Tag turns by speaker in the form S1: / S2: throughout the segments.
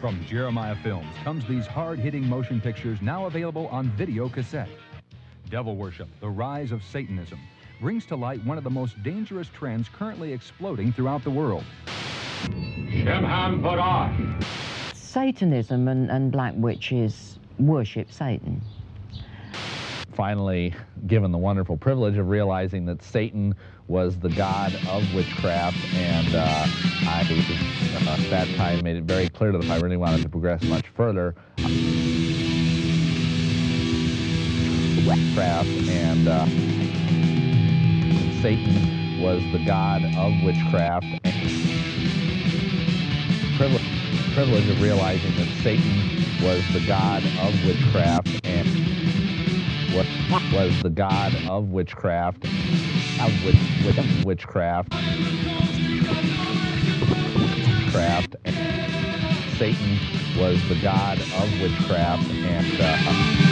S1: From Jeremiah Films comes these hard-hitting motion pictures now available on video cassette. Devil Worship, The Rise of Satanism, brings to light one of the most dangerous trends currently exploding throughout the world.
S2: Shemhamforash.
S3: Satanism and, and black witches worship Satan.
S4: Finally, given the wonderful privilege of realizing that Satan was the god of witchcraft, and uh, I, uh, time, made it very clear that if I really wanted to progress much further, witchcraft and uh, Satan was the god of witchcraft. Privilege, privilege of realizing that Satan was the god of witchcraft and what was the god of witchcraft, of witch, witch, witchcraft, craft. Satan was the god of witchcraft, and uh, uh,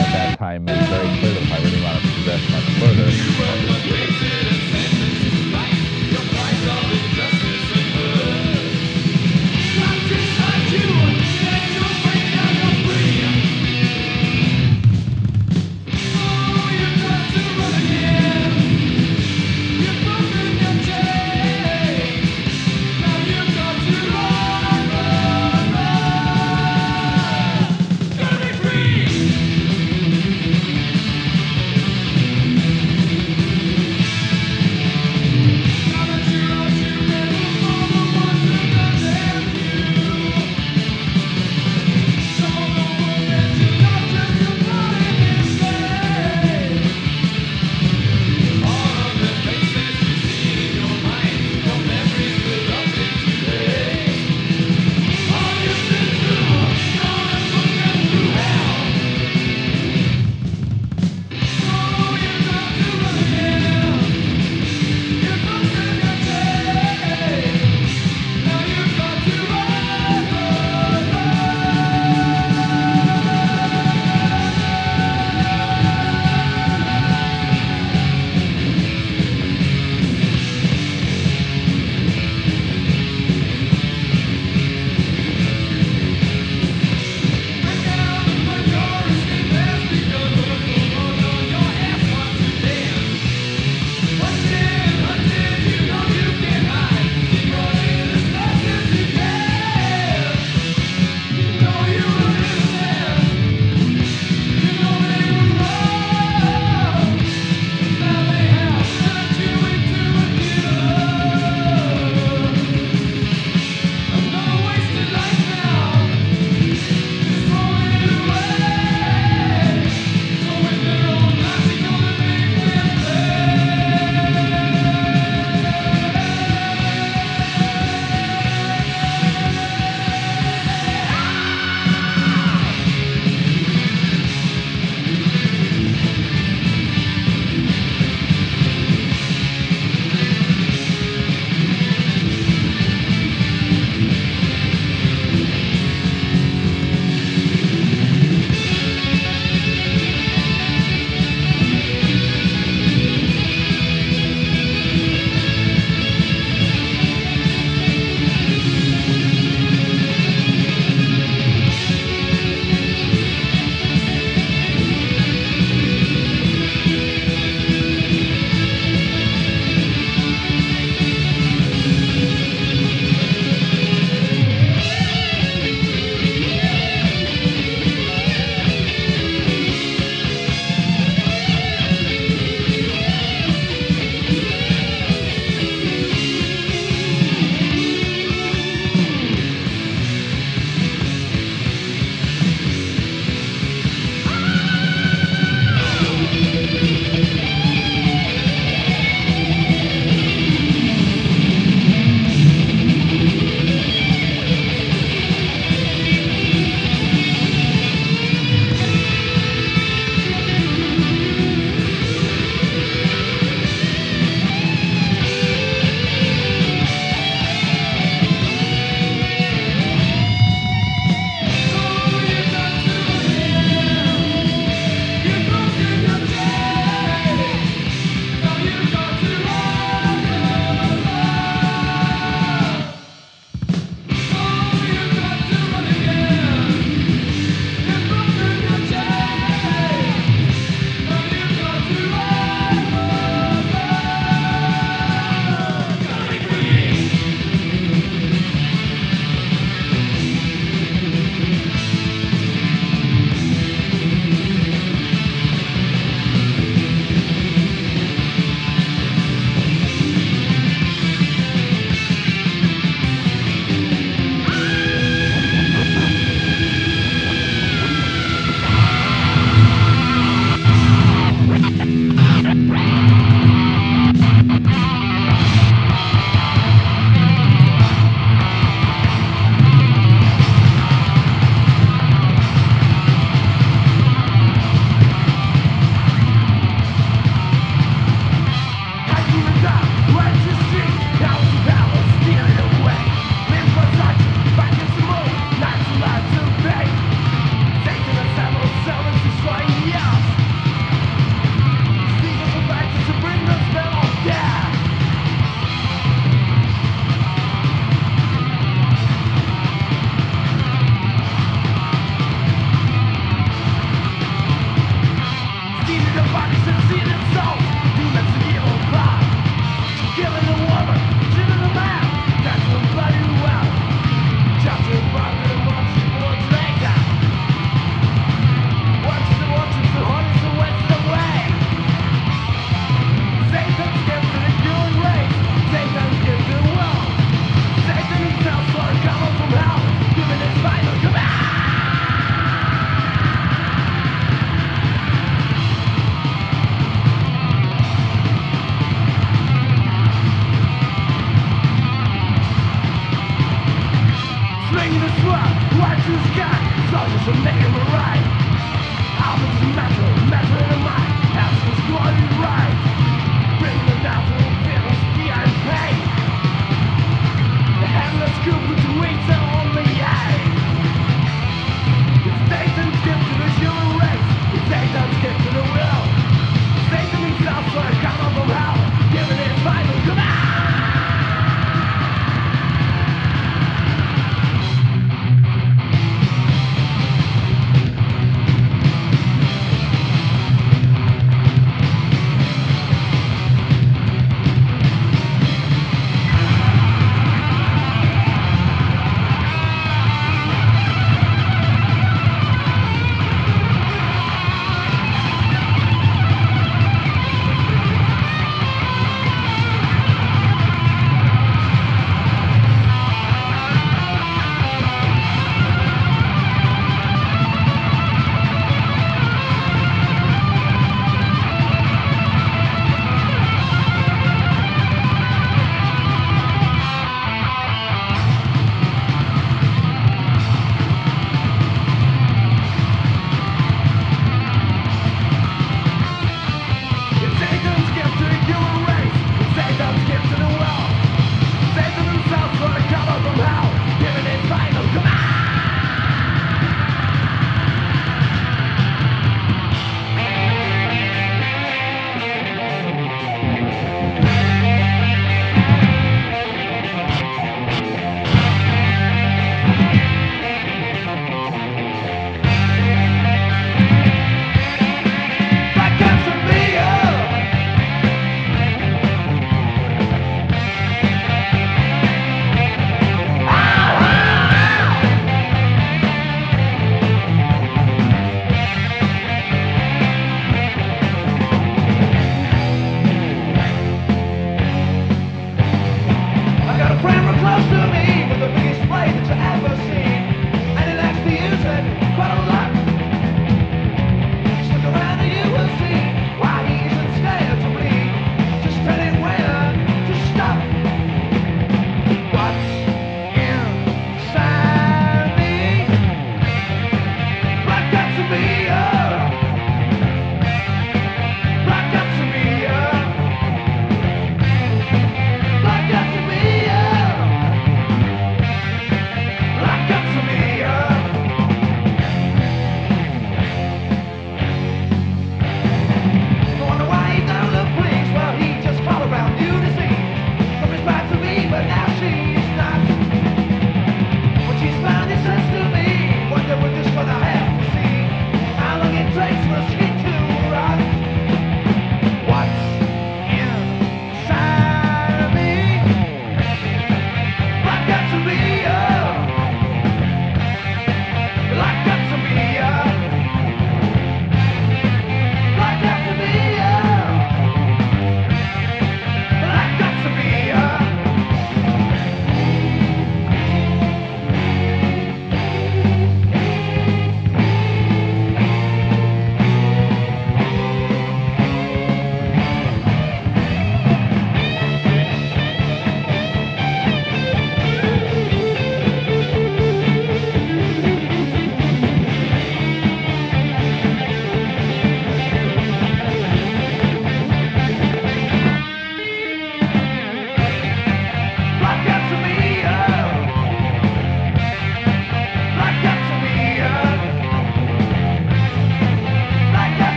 S4: at that time it was very clear that if I really wanted to progress much further,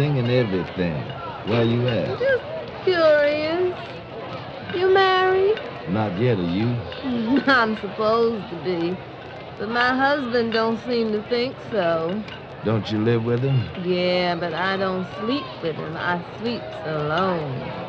S5: anything and everything. Where you at?
S6: Just curious. You married?
S5: Not yet, are you?
S6: I'm supposed to be. But my husband don't seem to think so.
S5: Don't you live with him?
S6: Yeah, but I don't sleep with him. I sleeps alone.